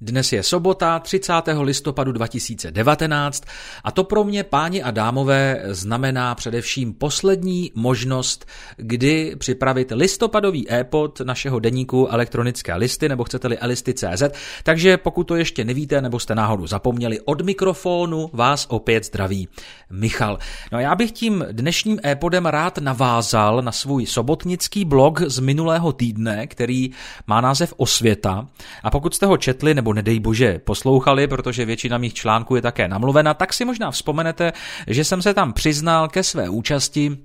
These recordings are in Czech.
Dnes je sobota 30. listopadu 2019 a to pro mě, páni a dámové, znamená především poslední možnost, kdy připravit listopadový e-pod našeho deníku elektronické listy, nebo chcete-li elisty.cz, takže pokud to ještě nevíte, nebo jste náhodou zapomněli, od mikrofonu vás opět zdraví Michal. No a já bych tím dnešním e-podem rád navázal na svůj sobotnický blog z minulého týdne, který má název Osvěta a pokud jste ho četli nebo nedej bože poslouchali, protože většina mých článků je také namluvena, tak si možná vzpomenete, že jsem se tam přiznal ke své účasti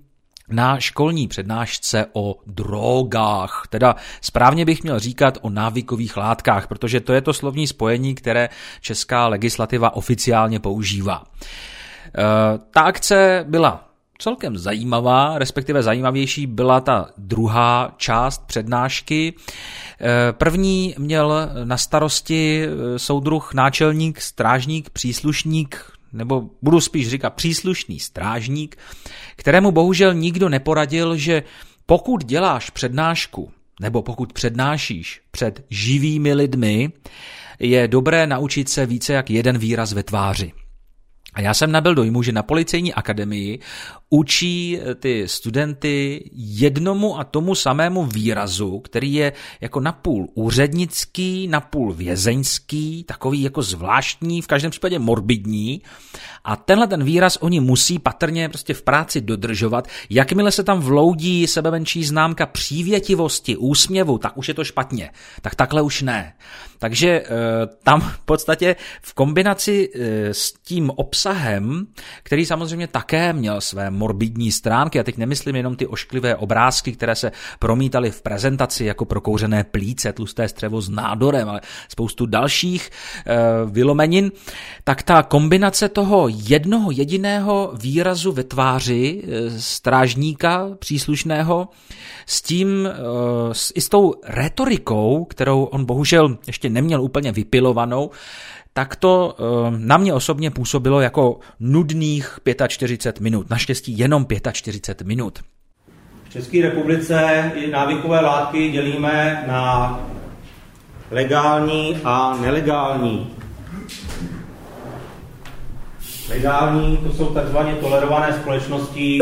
na školní přednášce o drogách. Teda správně bych měl říkat o návykových látkách, protože to je to slovní spojení, které česká legislativa oficiálně používá. E, ta akce byla celkem zajímavá, respektive zajímavější byla ta druhá část přednášky. Eh, první měl na starosti eh, soudruh, náčelník, strážník, příslušník, nebo budu spíš říkat příslušný strážník, kterému bohužel nikdo neporadil, že pokud děláš přednášku, nebo pokud přednášíš před živými lidmi, je dobré naučit se více jak jeden výraz ve tváři. A já jsem nabil dojmu, že na policejní akademii učí eh, ty studenty jednomu a tomu samému výrazu, který je jako napůl úřednický, napůl vězeňský, takový jako zvláštní, v každém případě morbidní. A tenhle ten výraz oni musí patrně prostě v práci dodržovat. Jakmile se tam vloudí sebemenší známka přívětivosti, úsměvu, tak už je to špatně. Tak takhle už ne. Takže e, tam v podstatě v kombinaci e, s tím obsahem, který samozřejmě také měl své morbidní stránky, a teď nemyslím jenom ty ošklivé obrázky, které se promítaly v prezentaci jako prokouřené plíce, tlusté střevo s nádorem, ale spoustu dalších e, vylomenin, tak ta kombinace toho jednoho jediného výrazu ve tváři e, strážníka příslušného s tím, e, s, i s tou retorikou, kterou on bohužel ještě neměl úplně vypilovanou, tak to eh, na mě osobně působilo jako nudných 45 minut. Naštěstí jenom 45 minut. V České republice návykové látky dělíme na legální a nelegální. Legální to jsou takzvaně tolerované společnosti,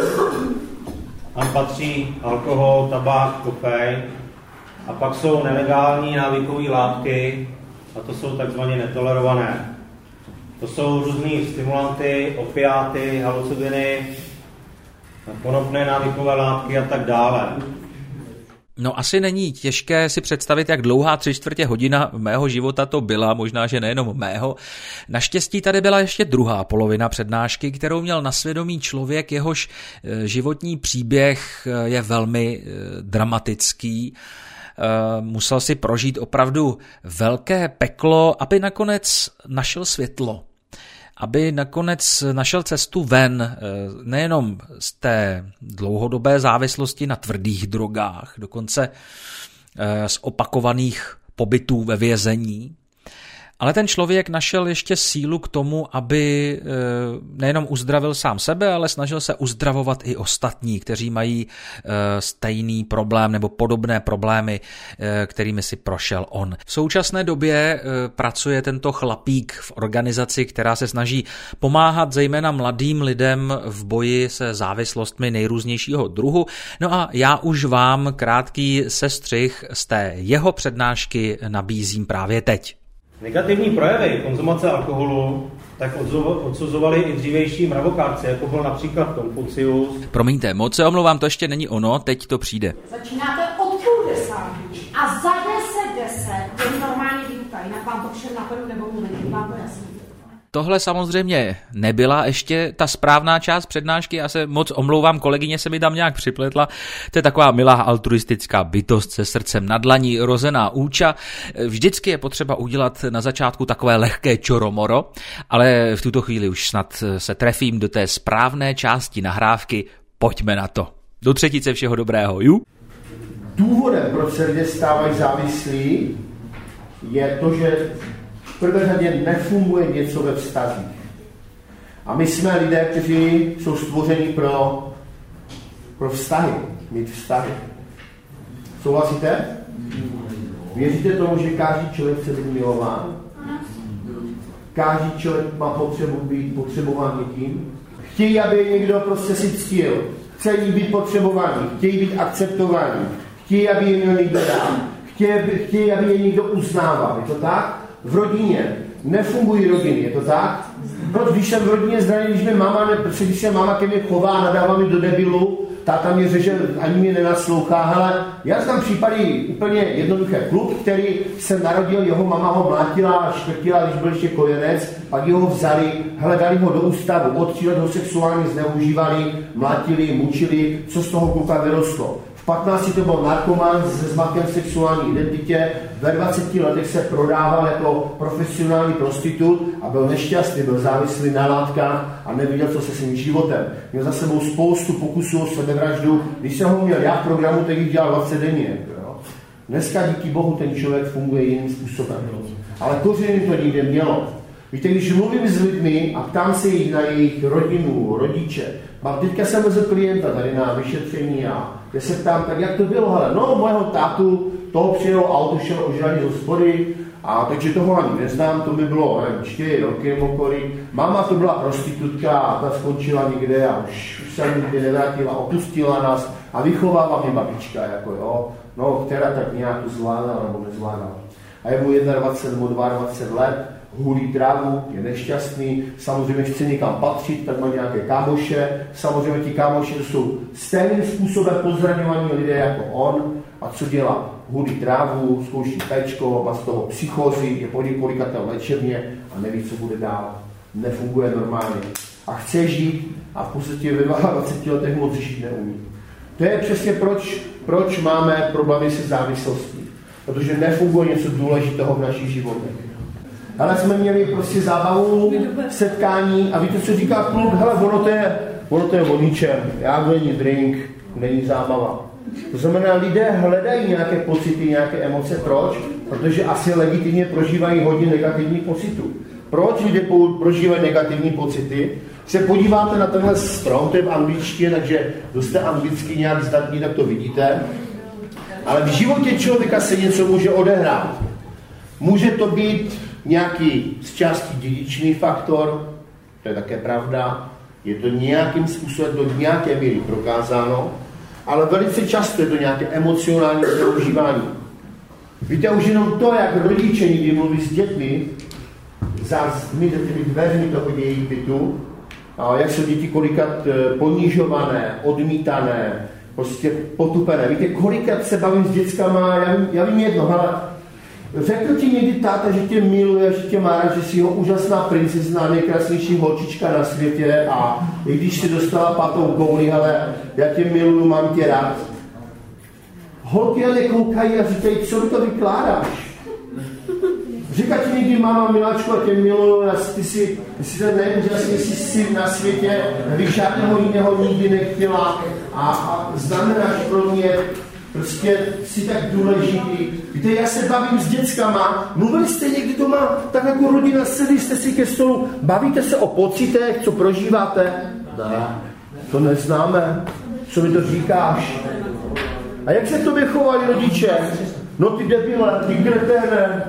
tam patří alkohol, tabák, kofein. A pak jsou nelegální návykové látky, a to jsou takzvaně netolerované. To jsou různé stimulanty, opiáty, halucinogeny, konopné návykové látky a tak dále. No asi není těžké si představit, jak dlouhá tři čtvrtě hodina mého života to byla, možná, že nejenom mého. Naštěstí tady byla ještě druhá polovina přednášky, kterou měl na svědomí člověk, jehož eh, životní příběh eh, je velmi eh, dramatický musel si prožít opravdu velké peklo, aby nakonec našel světlo. Aby nakonec našel cestu ven eh, nejenom z té dlouhodobé závislosti na tvrdých drogách, dokonce eh, z opakovaných pobytů ve vězení, ale ten člověk našel ještě sílu k tomu, aby eh, nejenom uzdravil sám sebe, ale snažil se uzdravovat i ostatní, kteří mají eh, stejný problém nebo podobné problémy, eh, kterými si prošel on. V současné době pracuje tento chlapík v organizaci, která se snaží pomáhat zejména mladým lidem v boji se závislostmi nejrůznějšího druhu. No a já už vám krátký sestřih z té jeho přednášky nabízím právě teď. Negativní projevy konzumace alkoholu tak odsuzovali i dřívější mravokárci, jako byl například Konfucius. Promiňte, moc se omlouvám, to ještě není ono, teď to přijde. Začínáte od půl desátky a za deset deset je normální výuka, jinak vám to všem napadnu nebo mluvit, vám. Tohle samozřejmě nebyla ještě ta správná část přednášky, já se moc omlouvám, kolegyně se mi tam nějak připletla, to je taková milá altruistická bytost se srdcem na dlaní, rozená úča. Vždycky je potřeba udělat na začátku takové lehké čoromoro, ale v tuto chvíli už snad se trefím do té správné části nahrávky, pojďme na to. Do třetice všeho dobrého, ju? Důvodem, proč se lidé stávají závislí, je to, že prvé řadě nefunguje něco ve vztazích. A my jsme lidé, kteří jsou stvořeni pro, pro vztahy, mít vztahy. Souhlasíte? Věříte tomu, že každý člověk chce být milován? Každý člověk má potřebu být potřebován někým. Chtějí, aby někdo prostě si ctil. Chtějí být potřebovaní, chtějí být akceptovaní, chtějí, aby je někdo chtějí, chtějí, aby je někdo uznával. Je to tak? V rodině nefungují rodiny, je to tak? Proč, když jsem v rodině zraněný, když mi máma, ne, když se máma ke mně chová, nadává mi do debilu, táta mě řeže, ani mě nenaslouchá. Hele, já znám případy úplně jednoduché. Kluk, který se narodil, jeho mama ho mlátila a škrtila, když byl ještě kojenec, pak ho vzali, hele, dali ho do ústavu, od tří let ho sexuálně zneužívali, mlátili, mučili, co z toho kluka vyrostlo. V 15 to byl narkoman se zmatkem sexuální identitě, ve 20 letech se prodával jako profesionální prostitut a byl nešťastný, byl závislý na látkách a neviděl, co se svým životem. Měl za sebou spoustu pokusů o sebevraždu. Když jsem ho měl já v programu, tak jich dělal 20 denně. Dneska díky Bohu ten člověk funguje jiným způsobem. Ale kořeny to nikde mělo. Víte, když mluvím s lidmi a ptám se jich na jejich rodinu, rodiče, mám teďka jsem mezi klienta tady na vyšetření a já se ptám, tak jak to bylo, hele, no mojeho tátu, toho přijelo auto, šel ožraný z hospody, a takže toho ani neznám, to by bylo nevím, čtyři roky nebo kolik. Máma to byla prostitutka a ta skončila někde a už, už se nikdy nevrátila, opustila nás a vychovává mě babička, jako jo, no, která tak nějak zvládala nebo nezvládala. A je mu 21 nebo 22 let, hulí trávu, je nešťastný, samozřejmě chce někam patřit, tak má nějaké kámoše, samozřejmě ti kámoši jsou stejným způsobem pozraňovaní lidé jako on, a co dělá? Hulí trávu, zkouší péčko, má z toho psychozy, je po několikatel léčebně a neví, co bude dál. Nefunguje normálně. A chce žít a v podstatě ve 22 letech moc žít neumí. To je přesně proč, proč máme problémy se závislostí. Protože nefunguje něco důležitého v našich životech. Ale jsme měli prostě zábavu, setkání a víte, co říká klub? Hele, ono to je, ono to je o ničem. Já není drink, není zábava. To znamená, lidé hledají nějaké pocity, nějaké emoce. Proč? Protože asi legitimně prožívají hodně negativních pocitů. Proč lidé prožívají negativní pocity? Se podíváte na tenhle strom, to je v angličtině, takže kdo jste anglicky nějak zdatní, tak to vidíte. Ale v životě člověka se něco může odehrát. Může to být nějaký z části dědičný faktor, to je také pravda, je to nějakým způsobem do nějaké míry prokázáno, ale velice často je to nějaké emocionální zneužívání. Víte, už jenom to, jak rodiče někdy mluví s dětmi, za těmi dveřmi toho jejich bytu, a jak jsou děti kolikat eh, ponížované, odmítané, prostě potupené. Víte, kolikat se bavím s dětskama, já vím, já vím jedno, ale Řekl ti někdy táta, že tě miluje, že tě má rád, že jsi ho úžasná princezna, nejkrásnější holčička na světě a i když si dostala pátou kouli, ale já tě miluju, mám tě rád. Holky ale koukají a říkají, co to vykládáš? Říká ti někdy máma miláčku a tě miluju, a ty si, ty si ten nejúžasnější syn na světě, když žádného jiného nikdy nechtěla a, a znamenáš pro mě Prostě si tak důležitý. Víte, já se bavím s dětskama, mluvili jste někdy doma, tak jako rodina, sedí jste si ke stolu, bavíte se o pocitech, co prožíváte? Ne, to neznáme. Co mi to říkáš? A jak se to vychovali rodiče? No ty debile, ty kreténe.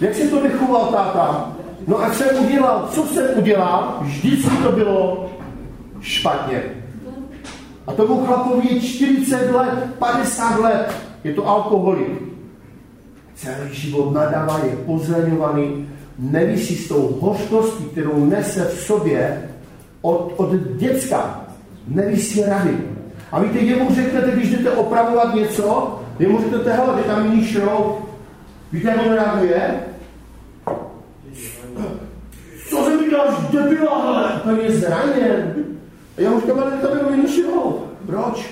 Jak se to vychoval táta? No a jsem udělal, co jsem udělal, vždycky to bylo špatně. A tomu chlapovi je 40 let, 50 let. Je to alkoholik. Celý život nadává, je pozraňovaný, neví si s tou hořkostí, kterou nese v sobě od, od děcka. Neví si rady. A víte, jemu řeknete, když jdete opravovat něco, jemu řeknete, hele, je tam jiný šroub. Víte, jak on reaguje? Co se mi děláš, debila, hele, úplně zraněn. A já už kamarád tam jenom vynušil. Proč?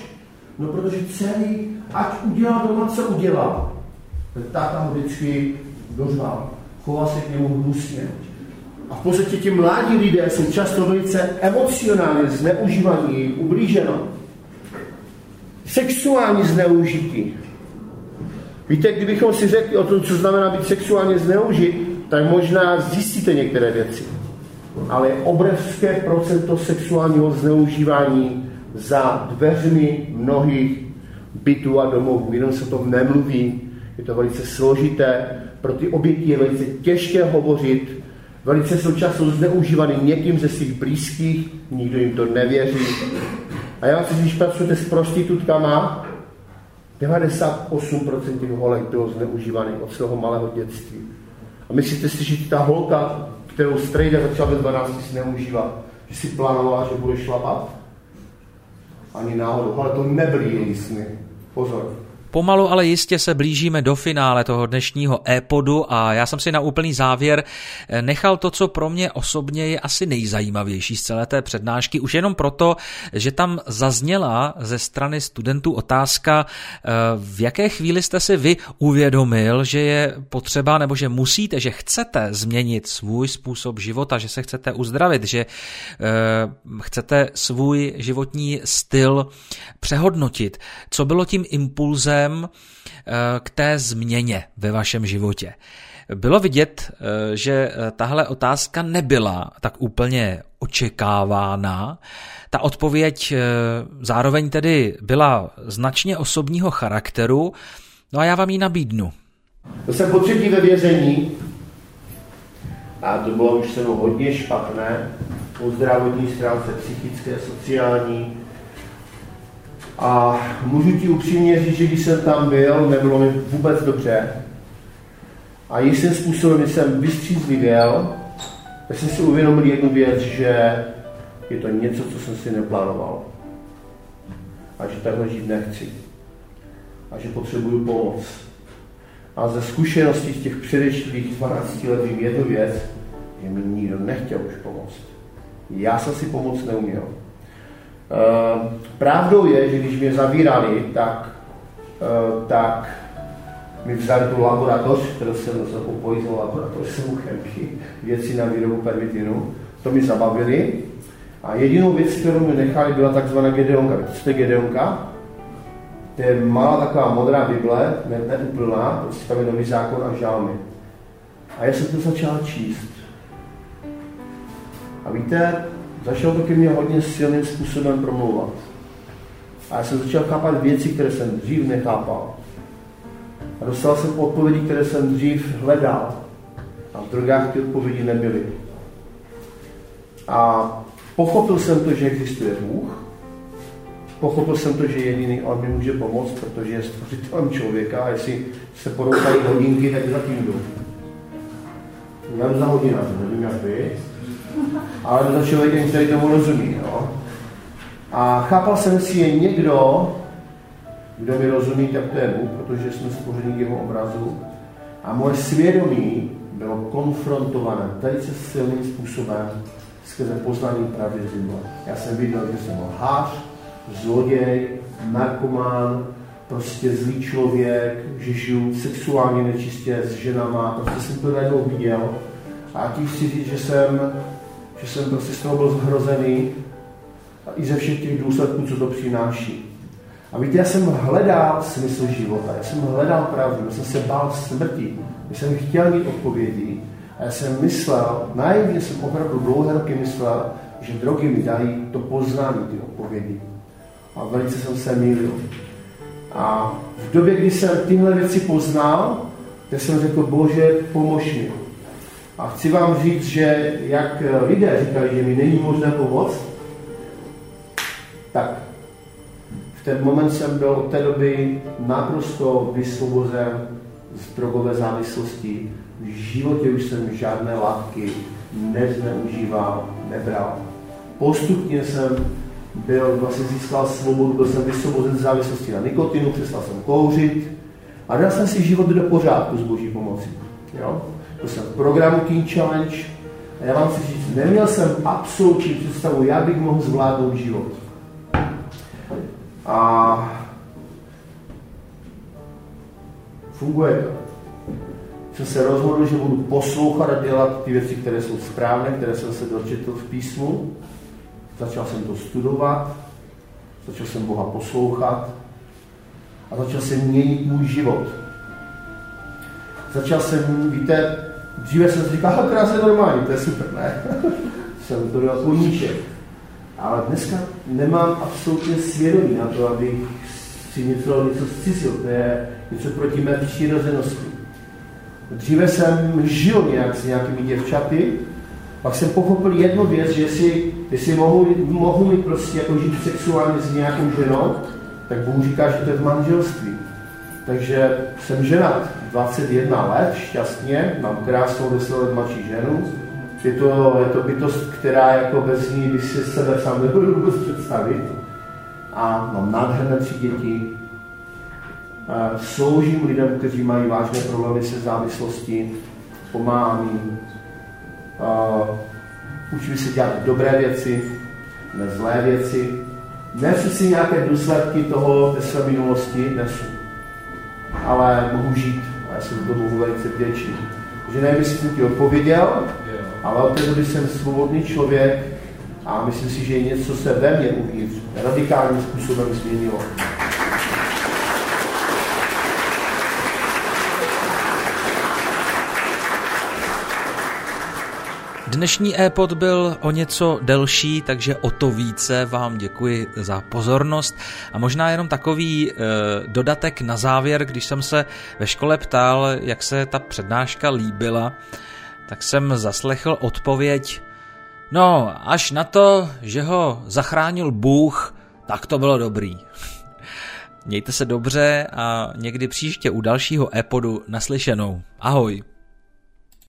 No protože celý, ať udělá doma, co udělá, ten táta ho vždycky dořval. Chová se k němu hnusně. A v podstatě ti mladí lidé jsou často velice emocionálně zneužívaní, ublíženo. Sexuální zneužití. Víte, kdybychom si řekli o tom, co znamená být sexuálně zneužit, tak možná zjistíte některé věci ale je obrovské procento sexuálního zneužívání za dveřmi mnohých bytů a domovů. Jenom se to nemluví, je to velice složité, pro ty oběti je velice těžké hovořit, velice jsou často zneužívaný někým ze svých blízkých, nikdo jim to nevěří. A já si, když pracujete s prostitutkama, 98% těch holek bylo zneužívaný od svého malého dětství. A myslíte si, že ta holka, kterou strejda začala ve 12 zneužívat, že si plánovala, že bude šlapat? Ani náhodou. Ale to nebyly její sny. Pozor. Pomalu ale jistě se blížíme do finále toho dnešního e-podu a já jsem si na úplný závěr eh, nechal to, co pro mě osobně je asi nejzajímavější z celé té přednášky, už jenom proto, že tam zazněla ze strany studentů otázka, eh, v jaké chvíli jste si vy uvědomil, že je potřeba nebo že musíte, že chcete změnit svůj způsob života, že se chcete uzdravit, že eh, chcete svůj životní styl přehodnotit. Co bylo tím impulzem, směrem eh, k té změně ve vašem životě. Bylo vidět, eh, že eh, tahle otázka nebyla tak úplně očekávána. Ta odpověď zároveň tedy byla značně osobního charakteru, no a já vám ji nabídnu. To jsem po třetí ve vězení a to bylo už se hodně špatné po zdravotní stránce psychické, sociální, a můžu ti upřímně říct, že když jsem tam byl, nebylo mi vůbec dobře. A jistým způsobem, když jsem vystřízlivěl, tak jsem si uvědomil jednu věc, že je to něco, co jsem si neplánoval. A že takhle žít nechci. A že potřebuju pomoc. A ze zkušeností z těch předešlých 12 let vím jednu věc, že mi nikdo nechtěl už pomoct. Já jsem si pomoct neuměl. Ehm, pravdou je, že když mě zavírali, tak, ehm, tak mi vzali tu laboratoř, kterou jsem opojizoval laboratoř chemky, věci na výrobu pervitinu. To mi zabavili. A jedinou věc, kterou mi nechali, byla takzvaná Gedeonka. Co je Gedeonka? To je malá taková modrá Bible, ne, neúplná, prostě tam je nový zákon a žálmy. A já jsem to začal číst. A víte, začal to ke mně hodně silným způsobem promlouvat. A já jsem začal chápat věci, které jsem dřív nechápal. A dostal jsem odpovědi, které jsem dřív hledal. A v drogách ty odpovědi nebyly. A pochopil jsem to, že existuje Bůh. Pochopil jsem to, že jediný On mi může pomoct, protože je stvořitelem člověka a jestli se porouchají hodinky, tak zatím jdu. Já za hodina, nevím jak vy, ale to člověk, který tomu rozumí. No. A chápal jsem si, je někdo, kdo mi rozumí, tak to je Bůh, protože jsme stvořeni k jeho obrazu. A moje svědomí bylo konfrontované velice silným způsobem skrze poznání pravdy z. Já jsem viděl, že jsem lhář, zloděj, narkomán, prostě zlý člověk, že žiju sexuálně nečistě s ženama, prostě jsem to najednou viděl. A tím chci říct, že jsem že jsem prostě z toho byl zhrozený a i ze všech těch důsledků, co to přináší. A víte, já jsem hledal smysl života, já jsem hledal pravdu, já jsem se bál smrti, já jsem chtěl mít odpovědi a já jsem myslel, naivně jsem opravdu dlouhé roky myslel, že drogy mi dají to poznání, ty odpovědi. A velice jsem se mýlil. A v době, kdy jsem tyhle věci poznal, tak jsem řekl, Bože, pomož mi. A chci vám říct, že jak lidé říkali, že mi není možné pomoct, tak v ten moment jsem byl od té doby naprosto vysvobozen z drogové závislosti. V životě už jsem žádné látky nezneužíval, nebral. Postupně jsem byl, vlastně získal svobodu, byl jsem vysvobozen z závislosti na nikotinu, přestal jsem kouřit a dal jsem si život do pořádku s boží pomocí. Jo? Jsem v programu Teen Challenge a já vám chci říct, neměl jsem absolutní představu, jak bych mohl zvládnout život. A funguje to. Jsem se rozhodl, že budu poslouchat a dělat ty věci, které jsou správné, které jsem se dočetl v písmu. Začal jsem to studovat, začal jsem Boha poslouchat a začal jsem měnit můj život. Začal jsem, víte, Dříve jsem si říkal, krásně normální, to je super, ne? jsem to dal koníček. Ale dneska nemám absolutně svědomí na to, abych si něco, něco zcizil. To je něco proti mé přirozenosti. Dříve jsem žil nějak s nějakými děvčaty, pak jsem pochopil jednu věc, že jestli, jestli mohu, mohu mi prostě jako žít sexuálně s nějakou ženou, tak Bůh říká, že to je v manželství. Takže jsem ženat 21 let, šťastně, mám krásnou 10 let mladší ženu. Je to, je to bytost, která jako bez ní by si sebe sám nebudu vůbec představit. A mám nádherné tři děti. Sloužím lidem, kteří mají vážné problémy se závislostí, pomáhám jim. Učím se dělat dobré věci, ne zlé věci. Nesu si nějaké důsledky toho, té své minulosti, nesu ale mohu žít já jsem to Bohu velice vděčný. Že nevím, jestli jsem ti odpověděl, ale od té doby jsem svobodný člověk a myslím si, že něco se ve mně uvnitř radikálním způsobem změnilo. Dnešní e-pod byl o něco delší, takže o to více vám děkuji za pozornost. A možná jenom takový e, dodatek na závěr, když jsem se ve škole ptal, jak se ta přednáška líbila, tak jsem zaslechl odpověď, no až na to, že ho zachránil Bůh, tak to bylo dobrý. Mějte se dobře a někdy příště u dalšího e-podu naslyšenou. Ahoj.